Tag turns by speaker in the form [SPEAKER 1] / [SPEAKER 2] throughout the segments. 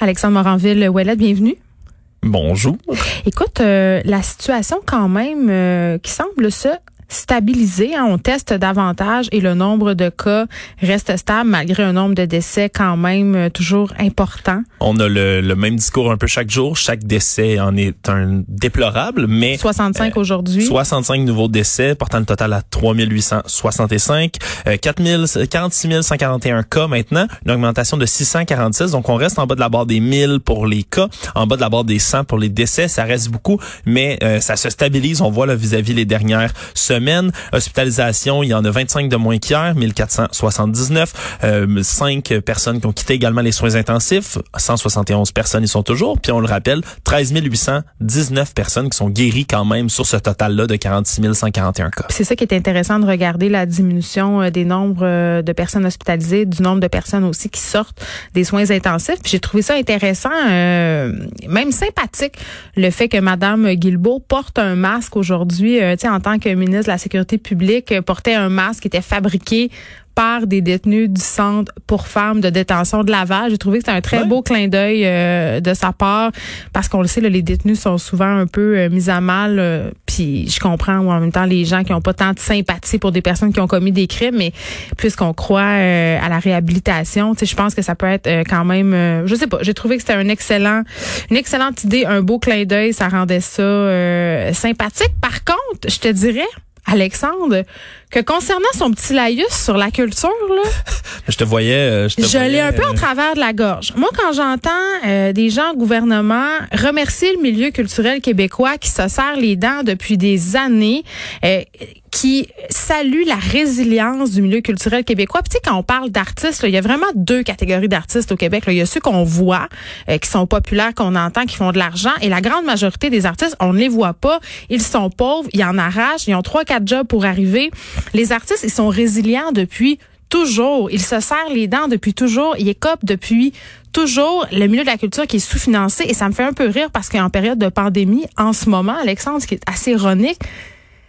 [SPEAKER 1] Alexandre Moranville-Ouellet, bienvenue.
[SPEAKER 2] Bonjour.
[SPEAKER 1] Écoute, euh, la situation quand même euh, qui semble se stabilisé. Hein. On teste davantage et le nombre de cas reste stable malgré un nombre de décès quand même euh, toujours important.
[SPEAKER 2] On a le, même discours un peu chaque jour. Chaque décès en est un déplorable, mais
[SPEAKER 1] 65 euh, aujourd'hui.
[SPEAKER 2] 65 nouveaux décès, portant le total à 3865. Euh, 4000, 46 141 cas maintenant, une augmentation de 646. Donc on reste en bas de la barre des 1000 pour les cas, en bas de la barre des 100 pour les décès. Ça reste beaucoup, mais euh, ça se stabilise. On voit là vis-à-vis les dernières semaines Hospitalisation, il y en a 25 de moins qu'hier, 1479. Euh, 5 personnes qui ont quitté également les soins intensifs. 171 personnes y sont toujours. Puis on le rappelle, 13 819 personnes qui sont guéries quand même sur ce total-là de 46 141 cas.
[SPEAKER 1] C'est ça qui est intéressant de regarder la diminution euh, des nombres euh, de personnes hospitalisées, du nombre de personnes aussi qui sortent des soins intensifs. J'ai trouvé ça intéressant, euh, même sympathique, le fait que Madame Guilbeault porte un masque aujourd'hui, euh, en tant que ministre la sécurité publique portait un masque qui était fabriqué par des détenus du centre pour femmes de détention de Laval. J'ai trouvé que c'était un très beau clin d'œil euh, de sa part parce qu'on le sait, les détenus sont souvent un peu euh, mis à mal. Euh, puis je comprends en même temps les gens qui n'ont pas tant de sympathie pour des personnes qui ont commis des crimes, mais puisqu'on croit à la réhabilitation, je pense que ça peut être quand même, je sais pas. J'ai trouvé que c'était un excellent, une excellente idée, un beau clin d'œil. Ça rendait ça sympathique. Par contre, je te dirais Alexandre, que concernant son petit laïus sur la culture, là,
[SPEAKER 2] je te voyais, euh, je,
[SPEAKER 1] je l'ai un peu en euh, travers de la gorge. Moi, quand j'entends euh, des gens au gouvernement remercier le milieu culturel québécois qui se serre les dents depuis des années, qui salue la résilience du milieu culturel québécois. Puis, tu sais, quand on parle d'artistes, il y a vraiment deux catégories d'artistes au Québec. Là. Il y a ceux qu'on voit, qui sont populaires, qu'on entend, qui font de l'argent, et la grande majorité des artistes, on ne les voit pas. Ils sont pauvres, ils en arrachent, ils ont trois, quatre jobs pour arriver. Les artistes, ils sont résilients depuis toujours. Ils se serrent les dents depuis toujours. Ils écopent depuis toujours le milieu de la culture qui est sous-financé. Et ça me fait un peu rire parce qu'en période de pandémie, en ce moment, Alexandre, ce qui est assez ironique,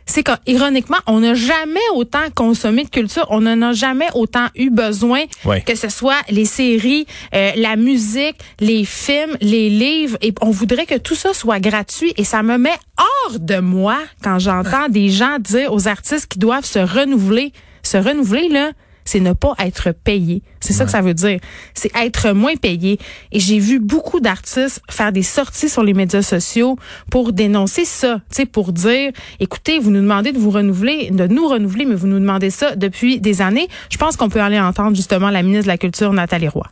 [SPEAKER 1] c'est qu'ironiquement, on n'a jamais autant consommé de culture, on n'en a jamais autant eu besoin, que ce soit les séries, euh, la musique, les films, les livres, et on voudrait que tout ça soit gratuit. Et ça me met hors de moi quand j'entends des gens dire aux artistes qui doivent se renouveler, se renouveler là c'est ne pas être payé. C'est ça que ça veut dire. C'est être moins payé. Et j'ai vu beaucoup d'artistes faire des sorties sur les médias sociaux pour dénoncer ça, tu sais, pour dire, écoutez, vous nous demandez de vous renouveler, de nous renouveler, mais vous nous demandez ça depuis des années. Je pense qu'on peut aller entendre justement la ministre de la Culture, Nathalie Roy.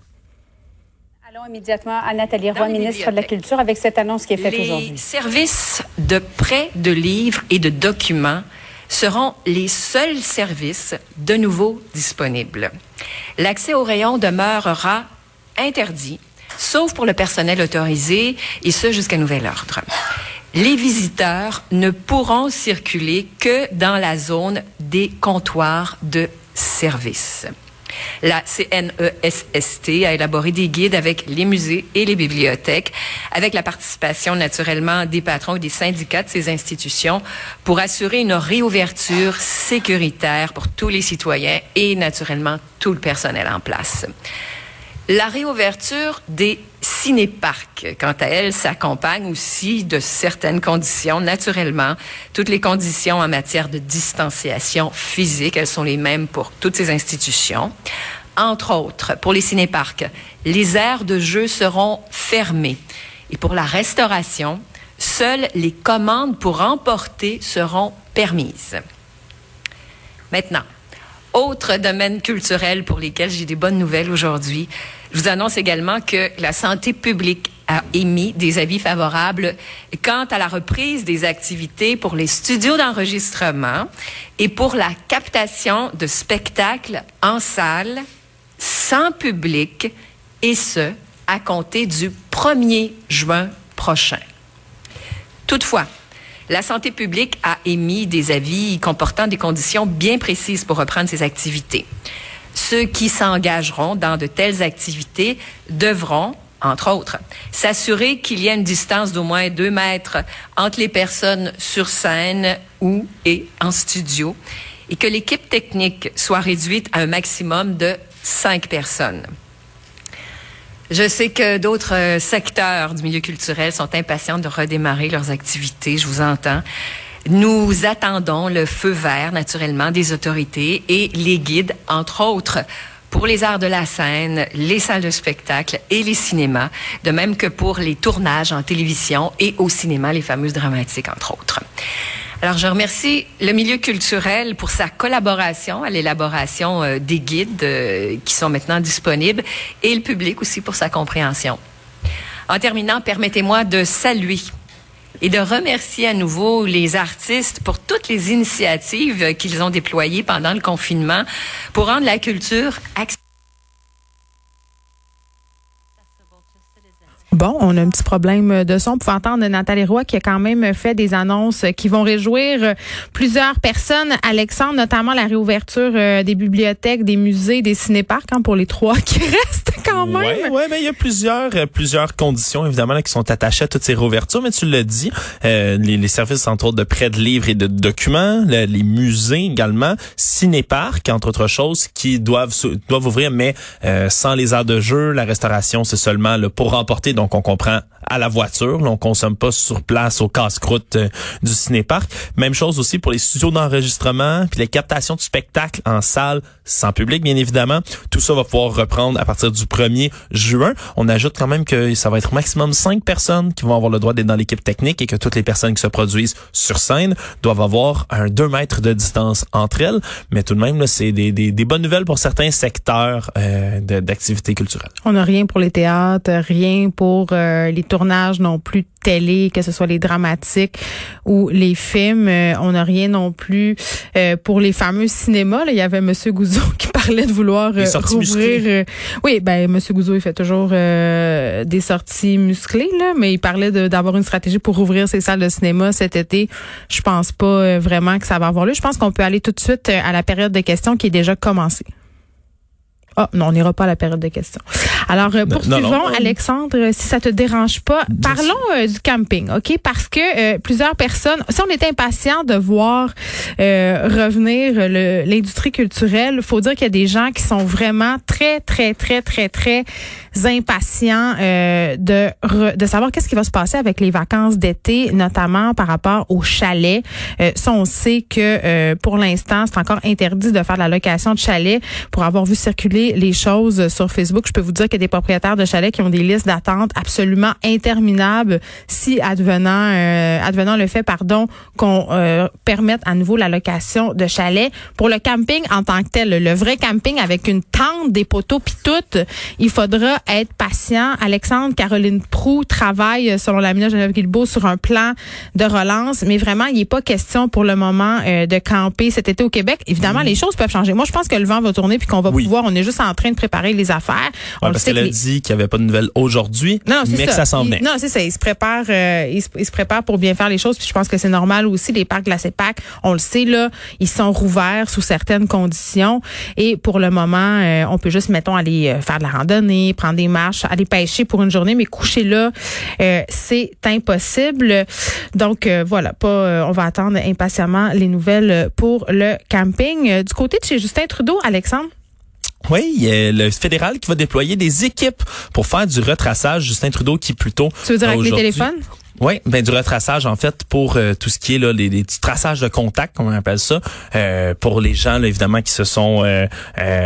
[SPEAKER 3] Allons immédiatement à Nathalie Roy, ministre de la Culture, avec cette annonce qui est faite aujourd'hui.
[SPEAKER 4] Les services de prêt de livres et de documents seront les seuls services de nouveau disponibles. L'accès au rayon demeurera interdit, sauf pour le personnel autorisé, et ce jusqu'à nouvel ordre. Les visiteurs ne pourront circuler que dans la zone des comptoirs de service. La CNESST a élaboré des guides avec les musées et les bibliothèques, avec la participation naturellement des patrons et des syndicats de ces institutions pour assurer une réouverture sécuritaire pour tous les citoyens et naturellement tout le personnel en place. La réouverture des cinéparcs, quant à elle, s'accompagne aussi de certaines conditions. Naturellement, toutes les conditions en matière de distanciation physique, elles sont les mêmes pour toutes ces institutions. Entre autres, pour les cinéparcs, les aires de jeu seront fermées. Et pour la restauration, seules les commandes pour emporter seront permises. Maintenant, autre domaine culturel pour lesquels j'ai des bonnes nouvelles aujourd'hui. Je vous annonce également que la santé publique a émis des avis favorables quant à la reprise des activités pour les studios d'enregistrement et pour la captation de spectacles en salle sans public et ce, à compter du 1er juin prochain. Toutefois, la santé publique a émis des avis comportant des conditions bien précises pour reprendre ces activités. Ceux qui s'engageront dans de telles activités devront, entre autres, s'assurer qu'il y a une distance d'au moins deux mètres entre les personnes sur scène ou et en studio et que l'équipe technique soit réduite à un maximum de cinq personnes. Je sais que d'autres euh, secteurs du milieu culturel sont impatients de redémarrer leurs activités. Je vous entends. Nous attendons le feu vert, naturellement, des autorités et les guides, entre autres, pour les arts de la scène, les salles de spectacle et les cinémas, de même que pour les tournages en télévision et au cinéma, les fameuses dramatiques, entre autres. Alors, je remercie le milieu culturel pour sa collaboration à l'élaboration euh, des guides euh, qui sont maintenant disponibles et le public aussi pour sa compréhension. En terminant, permettez-moi de saluer et de remercier à nouveau les artistes pour toutes les initiatives qu'ils ont déployées pendant le confinement pour rendre la culture accessible.
[SPEAKER 1] Bon, on a un petit problème de son. On peut entendre Nathalie Roy qui a quand même fait des annonces qui vont réjouir plusieurs personnes. Alexandre, notamment la réouverture euh, des bibliothèques, des musées, des cinéparcs hein, pour les trois qui restent quand même.
[SPEAKER 2] Ouais, mais il y a plusieurs euh, plusieurs conditions évidemment là, qui sont attachées à toutes ces réouvertures. Mais tu l'as dit, euh, les, les, services entre autres de prêt de livres et de documents, les musées également, cinéparcs entre autres choses qui doivent doivent ouvrir, mais sans les heures de jeu, la restauration c'est seulement le pour remporter. Donc, on comprend à la voiture. Là, on consomme pas sur place au casse-croûte euh, du cinéparc. Même chose aussi pour les studios d'enregistrement, puis les captations de spectacles en salle sans public, bien évidemment. Tout ça va pouvoir reprendre à partir du 1er juin. On ajoute quand même que ça va être maximum cinq personnes qui vont avoir le droit d'être dans l'équipe technique et que toutes les personnes qui se produisent sur scène doivent avoir un 2 mètres de distance entre elles. Mais tout de même, c'est des, des, des, bonnes nouvelles pour certains secteurs euh, d'activité culturelle.
[SPEAKER 1] On n'a rien pour les théâtres, rien pour pour euh, les tournages non plus télé, que ce soit les dramatiques ou les films. Euh, on n'a rien non plus euh, pour les fameux cinémas. Là, il y avait Monsieur Gouzeau qui parlait de vouloir rouvrir. oui, ben Monsieur Gouzeau, il fait toujours des sorties musclées, là, mais il parlait d'avoir une stratégie pour rouvrir ces salles de cinéma cet été. Je pense pas vraiment que ça va avoir lieu. Je pense qu'on peut aller tout de suite à la période de questions qui est déjà commencée. Ah, non, on n'ira pas à la période de questions. Alors, euh, poursuivons, Alexandre, si ça te dérange pas. Parlons euh, du camping, OK? Parce que euh, plusieurs personnes, si on est impatient de voir revenir l'industrie culturelle, faut dire qu'il y a des gens qui sont vraiment très, très, très, très, très impatients de, de savoir qu'est-ce qui va se passer avec les vacances d'été, notamment par rapport au chalet. ça, on sait que pour l'instant, c'est encore interdit de faire la location de chalet pour avoir vu circuler les choses sur Facebook, je peux vous dire qu'il y a des propriétaires de chalets qui ont des listes d'attente absolument interminables si advenant euh, advenant le fait pardon qu'on euh, permette à nouveau la location de chalets pour le camping en tant que tel, le vrai camping avec une tente, des poteaux puis tout, il faudra être patient. Alexandre Caroline Prou travaille selon la ministre Geneviève Guilbeault sur un plan de relance, mais vraiment il n'est pas question pour le moment euh, de camper cet été au Québec. Évidemment, les choses peuvent changer. Moi, je pense que le vent va tourner puis qu'on va pouvoir, on est juste en train de préparer les affaires.
[SPEAKER 2] on parce qu'elle a dit qu'il n'y avait pas de nouvelles aujourd'hui, mais que ça s'en venait.
[SPEAKER 1] Non, c'est ça. Ils se préparent, euh, ils, se, préparent pour bien faire les choses. Puis je pense que c'est normal aussi. Les parcs de la CEPAC, on le sait là, ils sont rouverts sous certaines conditions. Et pour le moment, euh, on peut juste mettons aller euh, faire de la randonnée, prendre des marches, aller pêcher pour une journée, mais coucher là, c'est impossible. Donc voilà, pas. on va attendre impatiemment les nouvelles pour le camping. Du côté de chez Justin Trudeau, Alexandre?
[SPEAKER 2] Oui, il y a le fédéral qui va déployer des équipes pour faire du retraçage. Justin Trudeau qui plutôt.
[SPEAKER 1] Tu veux dire avec les téléphones?
[SPEAKER 2] Oui, ben du retraçage en fait pour euh, tout ce qui est là les, les traçages de contact, comme on appelle ça, euh, pour les gens là, évidemment qui se sont euh,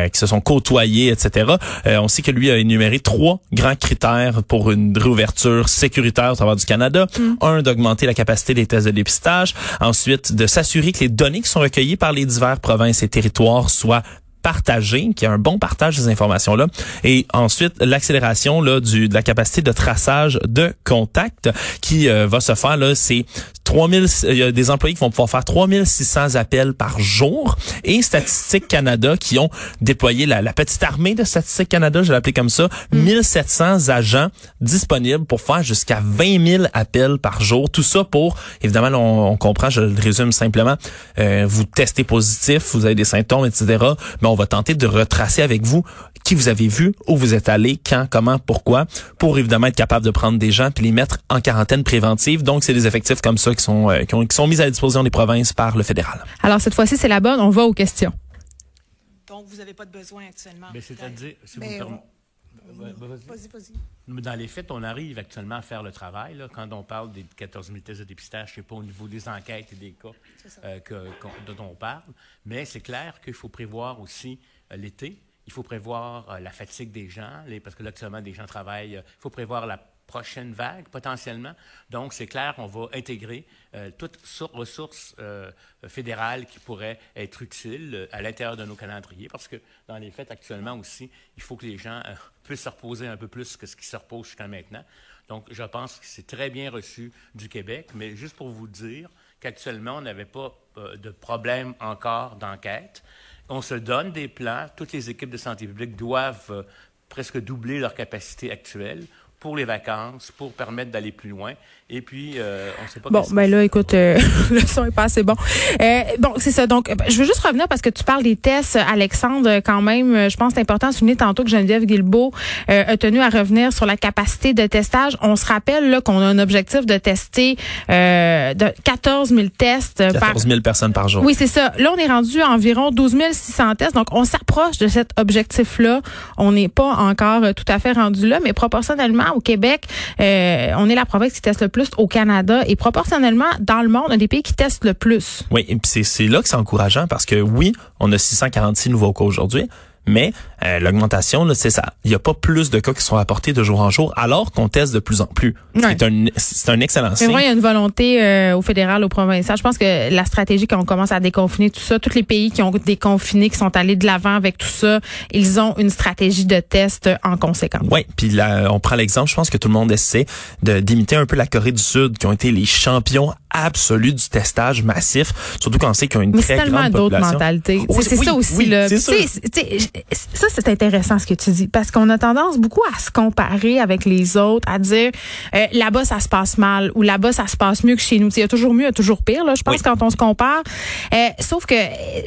[SPEAKER 2] qui se sont côtoyés, etc. on sait que lui a énuméré trois grands critères pour une réouverture sécuritaire au travers du Canada. Mm. Un, d'augmenter la capacité des tests de dépistage. Ensuite, de s'assurer que les données qui sont recueillies par les divers provinces et territoires soient partager, qui a un bon partage des informations-là. Et ensuite, l'accélération de la capacité de traçage de contact qui euh, va se faire là, c'est 3000 il y a des employés qui vont pouvoir faire 3600 appels par jour et Statistique Canada qui ont déployé la, la petite armée de Statistique Canada, je l'ai comme ça, 1700 mm. agents disponibles pour faire jusqu'à 20 000 appels par jour. Tout ça pour, évidemment, on, on comprend, je le résume simplement, euh, vous testez positif, vous avez des symptômes, etc. Mais on va tenter de retracer avec vous qui vous avez vu, où vous êtes allé, quand, comment, pourquoi, pour évidemment être capable de prendre des gens puis les mettre en quarantaine préventive. Donc, c'est des effectifs comme ça qui sont, euh, qui, sont mis à disposition des provinces par le fédéral.
[SPEAKER 1] Alors, cette fois-ci, c'est la bonne. On va aux questions.
[SPEAKER 5] Donc, vous n'avez pas de besoin actuellement.
[SPEAKER 6] Mais c'est-à-dire, si vous
[SPEAKER 5] Vas-y, vas-y. Dans les faits, on arrive actuellement à faire le travail. Là, quand on parle des 14 000 tests de dépistage, ce n'est pas au niveau des enquêtes et des cas euh, que, dont on parle, mais c'est clair qu'il faut prévoir aussi euh, l'été. Il faut prévoir euh, la fatigue des gens, les, parce que là, actuellement, des gens travaillent. Il faut prévoir la prochaine vague potentiellement. Donc, c'est clair, on va intégrer euh, toute ressource euh, fédérale qui pourrait être utile euh, à l'intérieur de nos calendriers, parce que dans les faits, actuellement aussi, il faut que les gens puissent se reposer un peu plus que ce qui se repose jusqu'à maintenant. Donc, je pense que c'est très bien reçu du Québec, mais juste pour vous dire qu'actuellement, on n'avait pas de problème encore d'enquête. On se donne des plans. Toutes les équipes de santé publique doivent presque doubler leur capacité actuelle pour les vacances, pour permettre d'aller plus loin. Et puis, euh, on sait pas.
[SPEAKER 1] Bon, ben là, écoute, euh, le son est pas assez bon. Euh, bon, c'est ça. Donc, je veux juste revenir parce que tu parles des tests, Alexandre. Quand même, je pense que c'est important de souligner tantôt que Geneviève Guilbeault a tenu à revenir sur la capacité de testage. On se rappelle là qu'on a un objectif de tester de 14 000 tests
[SPEAKER 2] 14 000 personnes par jour.
[SPEAKER 1] Oui, c'est ça. Là, on est rendu à environ 12 600 tests. Donc, on s'approche de cet objectif-là. On n'est pas encore tout à fait rendu là, mais proportionnellement au Québec, on est la province qui teste le plus au Canada et proportionnellement dans le monde, un des pays qui testent le plus.
[SPEAKER 2] Oui, et c'est là que c'est encourageant parce que oui, on a 646 nouveaux cas aujourd'hui, mais euh, l'augmentation, c'est ça. Il n'y a pas plus de cas qui sont rapportés de jour en jour, alors qu'on teste de plus en plus. C'est un, c'est un excellent signe.
[SPEAKER 1] il y a une volonté euh, au fédéral, au provincial. Je pense que la stratégie, quand on commence à déconfiner tout ça, tous les pays qui ont déconfiné, qui sont allés de l'avant avec tout ça, ils ont une stratégie de test en conséquence.
[SPEAKER 2] Oui, puis là, on prend l'exemple, je pense que tout le monde essaie de d'imiter un peu la Corée du Sud, qui ont été les champions absolus du testage massif, surtout quand on sait qu'ils ont une très grande population.
[SPEAKER 1] c'est tellement d'autres mentalités. c'est ça aussi. là. ça, c'est intéressant ce que tu dis, parce qu'on a tendance beaucoup à se comparer avec les autres, à dire euh, là-bas ça se passe mal ou là-bas ça se passe mieux que chez nous. Il y a toujours mieux, il y a toujours pire. Là, je pense quand on se compare. Euh, sauf que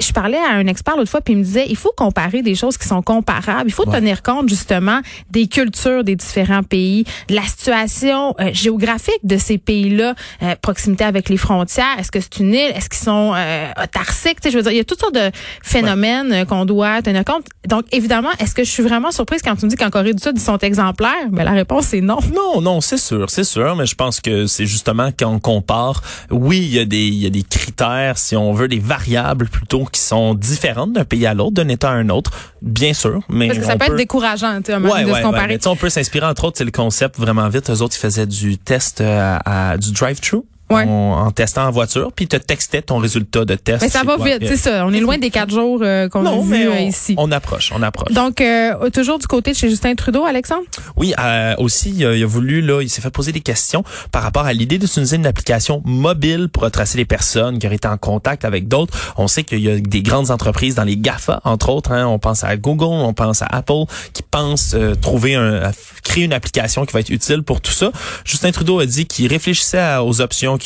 [SPEAKER 1] je parlais à un expert l'autre fois puis il me disait il faut comparer des choses qui sont comparables. Il faut tenir compte justement des cultures des différents pays, de la situation euh, géographique de ces pays-là, proximité avec les frontières. Est-ce que c'est une île? Est-ce qu'ils sont autarciques? Je veux dire, il y a toutes sortes de phénomènes qu'on doit tenir compte. Donc évidemment, est-ce que je suis vraiment surprise quand tu me dis qu'en Corée du Sud, ils sont exemplaires? Mais la réponse est non.
[SPEAKER 2] Non, non, c'est sûr, c'est sûr. Mais je pense que c'est justement quand on compare, oui, il y a des, il y a des critères, si on veut, des variables plutôt qui sont différentes d'un pays à l'autre, d'un État à un autre, bien sûr. Mais
[SPEAKER 1] Parce que ça peut, être décourageant, tu sais,
[SPEAKER 2] ouais,
[SPEAKER 1] de se comparer.
[SPEAKER 2] on peut s'inspirer, entre autres, c'est le concept vraiment vite. Eux autres, ils faisaient du test euh, à, du drive-thru en testant en voiture, puis te textait ton résultat de test.
[SPEAKER 1] Mais ça va vite, c'est ça. On est loin des quatre jours euh, qu'on a vu euh, ici.
[SPEAKER 2] On approche, on approche.
[SPEAKER 1] Donc, euh, toujours du côté de chez Justin Trudeau, Alexandre?
[SPEAKER 2] Oui, aussi, il a, voulu, là, il s'est fait poser des questions par rapport à l'idée d'utiliser une application mobile pour retracer les personnes qui auraient été en contact avec d'autres. On sait qu'il y a des grandes entreprises dans les GAFA, entre autres. Hein, on pense à Google, on pense à Apple, qui pensent trouver un, créer une application qui va être utile pour tout ça. Justin Trudeau a dit qu'il réfléchissait aux options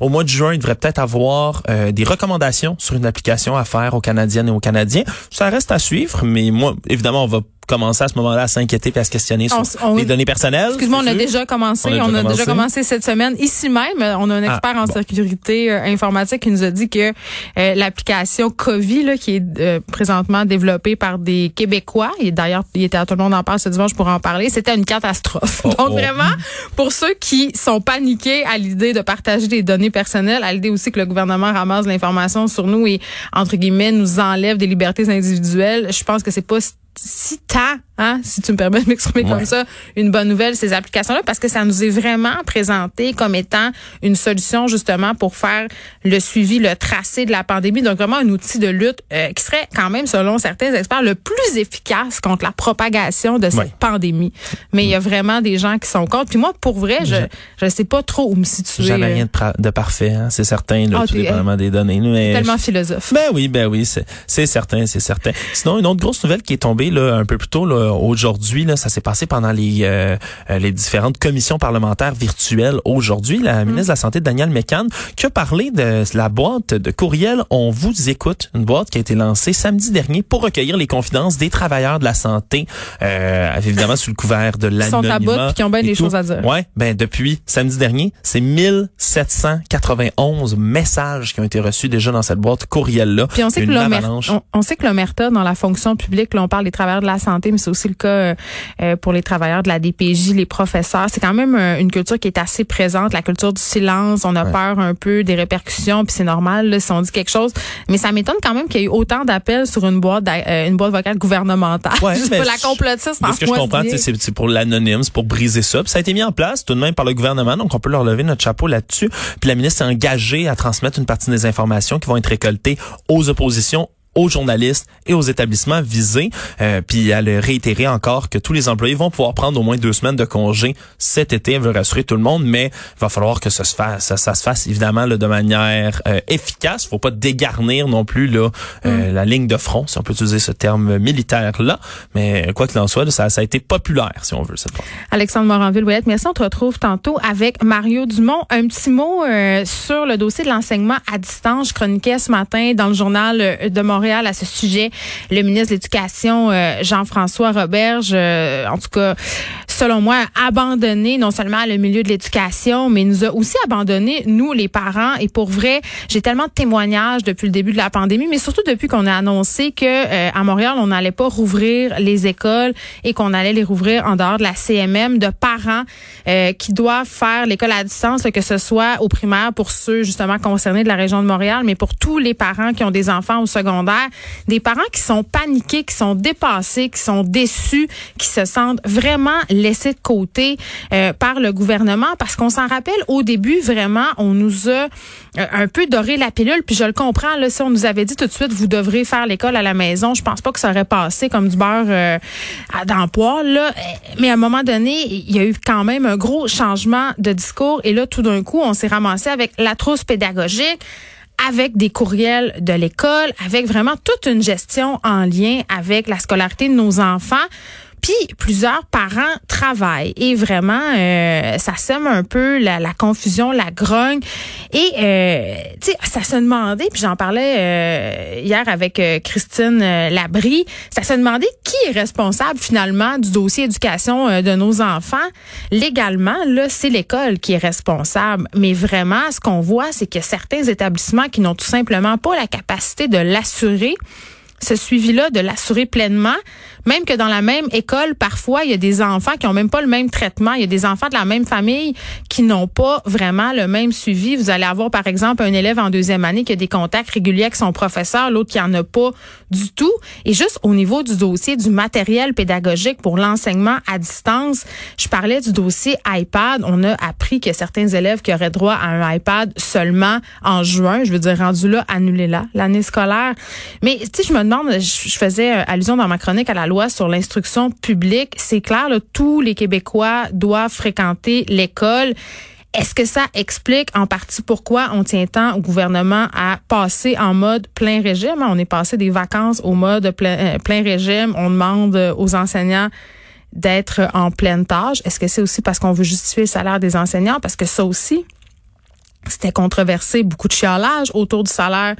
[SPEAKER 2] au mois de juin, il devrait peut-être avoir euh, des recommandations sur une application à faire aux Canadiennes et aux Canadiens. Ça reste à suivre, mais moi, évidemment, on va commencer à ce moment-là à s'inquiéter et à se questionner sur les données personnelles.
[SPEAKER 1] Excuse-moi, on a déjà commencé. On a, déjà, commencé. cette semaine. Ici même, on a un ah, expert en sécurité euh, informatique qui nous a dit que euh, l'application COVID, là, qui est euh, présentement développée par des Québécois, et d'ailleurs, il était à tout le monde en parle ce dimanche pour en parler, c'était une catastrophe. Oh, Donc oh. vraiment, pour ceux qui sont paniqués à l'idée de partager des données personnelles, à l'idée aussi que le gouvernement ramasse l'information sur nous et, entre guillemets, nous enlève des libertés individuelles, je pense que c'est pas si tant, hein, si tu me permets de m'exprimer comme ça, une bonne nouvelle, ces applications-là, parce que ça nous est vraiment présenté comme étant une solution justement pour faire le suivi, le tracé de la pandémie. Donc vraiment un outil de lutte euh, qui serait quand même, selon certains experts, le plus efficace contre la propagation de cette pandémie. Mais il y a vraiment des gens qui sont contre. Puis moi, pour vrai, je je sais pas trop où me situer.
[SPEAKER 2] Jamais rien de, parfait, hein, c'est certain. Là, oh, tout dépendamment des données. Mais
[SPEAKER 1] tellement philosophe.
[SPEAKER 2] Ben oui, ben oui, c'est certain, c'est certain. Sinon, une autre grosse nouvelle qui est tombée un peu plus tôt aujourd'hui. ça s'est passé pendant les euh, euh, les différentes commissions parlementaires virtuelles. Aujourd'hui, la mm. ministre de la Santé, Danielle Mécan, qui a parlé de la boîte de courriel On vous écoute, une boîte qui a été lancée samedi dernier pour recueillir les confidences des travailleurs de la santé, euh, évidemment sous le couvert de l'anonymat.
[SPEAKER 1] Ils sont à bout qui ont bien des choses à dire.
[SPEAKER 2] Ouais, ben depuis samedi dernier, c'est 1791 messages qui ont été reçus déjà dans cette boîte courriel là.
[SPEAKER 1] Puis on sait que l'omerta dans la fonction publique, là, on parle des travailleurs de la santé, mais c'est aussi le cas euh, pour les travailleurs de la DPJ, les professeurs. C'est quand même une culture qui est assez présente, la culture du silence. On a peur un peu des répercussions, puis c'est normal là, si on dit quelque chose. Mais ça m'étonne quand même qu'il y ait eu autant d'appels sur une boîte, une boîte vocale gouvernementale.
[SPEAKER 2] Ouais,
[SPEAKER 1] je la complotiste.
[SPEAKER 2] Ce que je comprends, c'est pour l'anonyme, c'est pour briser ça. Puis ça a été mis en place tout de même par le gouvernement, donc on peut leur lever notre chapeau là-dessus. Puis la ministre est engagée à transmettre une partie des informations qui vont être récoltées aux oppositions aux journalistes et aux établissements visés. Euh, puis elle a réitéré encore que tous les employés vont pouvoir prendre au moins deux semaines de congé cet été. Elle veut rassurer tout le monde, mais il va falloir que ça se fasse, ça, se fasse évidemment là, de manière euh, efficace. Faut pas dégarnir non plus là euh, mm. la ligne de front, si on peut utiliser ce terme militaire là. Mais quoi qu'il en soit, ça, ça a été populaire, si on veut cette fois.
[SPEAKER 1] Alexandre moranville ouellette merci. On te retrouve tantôt avec Mario Dumont. Un petit mot euh, sur le dossier de l'enseignement à distance. Je chroniquais ce matin dans le journal de Montréal à ce sujet. Le ministre de l'Éducation, euh, Jean-François Roberge, euh, en tout cas, selon moi, abandonné non seulement le milieu de l'éducation, mais nous a aussi abandonné, nous, les parents. Et pour vrai, j'ai tellement de témoignages depuis le début de la pandémie, mais surtout depuis qu'on a annoncé que euh, à Montréal, on n'allait pas rouvrir les écoles et qu'on allait les rouvrir en dehors de la CMM, de parents qui doivent faire l'école à distance, que ce soit au primaire pour ceux justement concernés de la région de Montréal, mais pour tous les parents qui ont des enfants au secondaire des parents qui sont paniqués, qui sont dépassés, qui sont déçus, qui se sentent vraiment laissés de côté euh, par le gouvernement. Parce qu'on s'en rappelle au début vraiment on nous a euh, un peu doré la pilule. Puis je le comprends si on nous avait dit tout de suite vous devrez faire l'école à la maison, je pense pas que ça aurait passé comme du beurre euh, dans là, mais à un moment donné, il y a eu quand même un gros changement de discours. Et là tout d'un coup, on s'est ramassé avec la trousse pédagogique avec des courriels de l'école, avec vraiment toute une gestion en lien avec la scolarité de nos enfants. Puis plusieurs parents travaillent. Et vraiment euh, ça sème un peu la, confusion, la grogne. Et euh, tu sais ça se demandait puis j'en parlais euh, hier avec Christine Labrie, ça se demandait qui est responsable finalement du dossier éducation de nos enfants. Légalement là, c'est l'école qui est responsable, mais vraiment ce qu'on voit c'est que certains établissements qui n'ont tout simplement pas la capacité de l'assurer ce suivi-là, de l'assurer pleinement, même que dans la même école, parfois, il y a des enfants qui ont même pas le même traitement. Il y a des enfants de la même famille qui n'ont pas vraiment le même suivi. Vous allez avoir, par exemple, un élève en deuxième année qui a des contacts réguliers avec son professeur, l'autre qui en a pas du tout. Et juste au niveau du dossier du matériel pédagogique pour l'enseignement à distance, je parlais du dossier iPad. On a appris que certains élèves qui auraient droit à un iPad seulement en juin, je veux dire rendu là, annulé là, l'année scolaire. Mais tu je me je faisais allusion dans ma chronique à la loi sur l'instruction publique. C'est clair, tous les Québécois doivent fréquenter l'école. Est-ce que ça explique en partie pourquoi on tient tant au gouvernement à passer en mode plein régime? On est passé des vacances au mode plein, euh, plein régime. On demande aux enseignants d'être en pleine tâche. Est-ce que c'est aussi parce qu'on veut justifier le salaire des enseignants? Parce que ça aussi, c'était controversé, beaucoup de chialage autour du salaire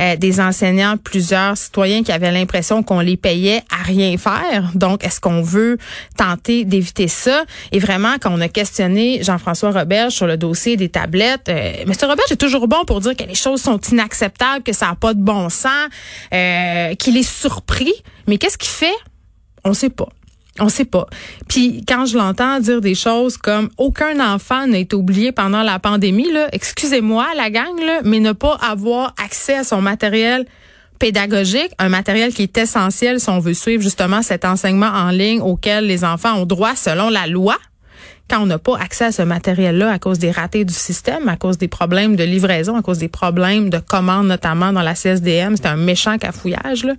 [SPEAKER 1] euh, des enseignants, plusieurs citoyens qui avaient l'impression qu'on les payait à rien faire. Donc, est-ce qu'on veut tenter d'éviter ça? Et vraiment, quand on a questionné Jean-François Roberge sur le dossier des tablettes, euh, M. Roberge est toujours bon pour dire que les choses sont inacceptables, que ça n'a pas de bon sens, euh, qu'il est surpris. Mais qu'est-ce qu'il fait? On sait pas. On sait pas. Puis quand je l'entends dire des choses comme aucun enfant n'a été oublié pendant la pandémie, là, excusez-moi la gang, là, mais ne pas avoir accès à son matériel pédagogique, un matériel qui est essentiel si on veut suivre justement cet enseignement en ligne auquel les enfants ont droit selon la loi quand on n'a pas accès à ce matériel-là à cause des ratés du système, à cause des problèmes de livraison, à cause des problèmes de commande, notamment dans la CSDM, c'est un méchant cafouillage. Là.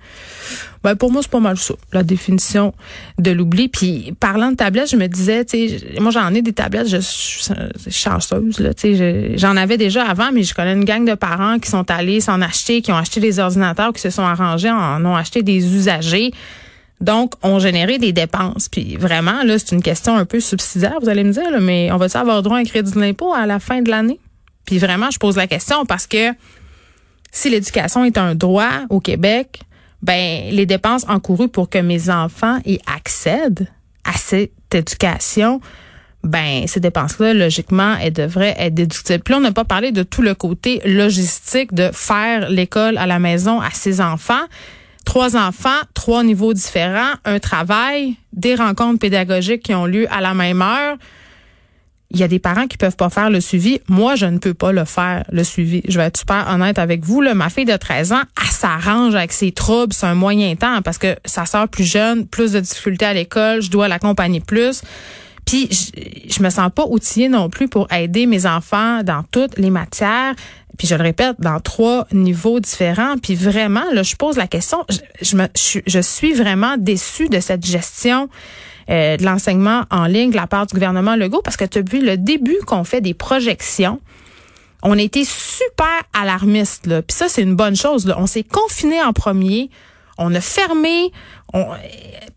[SPEAKER 1] Ben, pour moi, c'est pas mal ça, la définition de l'oubli. Puis, parlant de tablettes, je me disais, moi, j'en ai des tablettes, je suis chanceuse, là, j'en avais déjà avant, mais je connais une gang de parents qui sont allés s'en acheter, qui ont acheté des ordinateurs, qui se sont arrangés, en ont acheté des usagers. Donc, on générait des dépenses. Puis vraiment, là, c'est une question un peu subsidiaire, vous allez me dire, mais on va-tu avoir droit à un crédit d'impôt à la fin de l'année? Puis vraiment, je pose la question parce que si l'éducation est un droit au Québec, ben les dépenses encourues pour que mes enfants y accèdent à cette éducation, ben ces dépenses-là, logiquement, elles devraient être déductibles. Puis là, on n'a pas parlé de tout le côté logistique de faire l'école à la maison à ses enfants Trois enfants, trois niveaux différents, un travail, des rencontres pédagogiques qui ont lieu à la même heure. Il y a des parents qui peuvent pas faire le suivi. Moi, je ne peux pas le faire, le suivi. Je vais être super honnête avec vous. Là, ma fille de 13 ans, elle s'arrange avec ses troubles. C'est un moyen temps parce que sa sœur plus jeune, plus de difficultés à l'école, je dois l'accompagner plus. Puis je, je me sens pas outillée non plus pour aider mes enfants dans toutes les matières. Puis je le répète, dans trois niveaux différents. Puis vraiment, là, je pose la question. Je, me, je, je suis vraiment déçue de cette gestion euh, de l'enseignement en ligne de la part du gouvernement Legault parce que depuis le début qu'on fait des projections, on a été super alarmiste. Là. Puis ça, c'est une bonne chose. Là. On s'est confiné en premier. On a fermé on,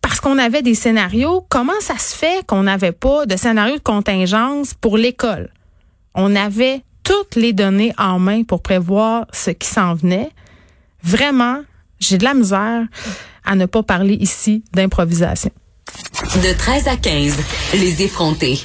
[SPEAKER 1] parce qu'on avait des scénarios. Comment ça se fait qu'on n'avait pas de scénario de contingence pour l'école? On avait toutes les données en main pour prévoir ce qui s'en venait. Vraiment, j'ai de la misère à ne pas parler ici d'improvisation.
[SPEAKER 6] De 13 à 15, les effrontés.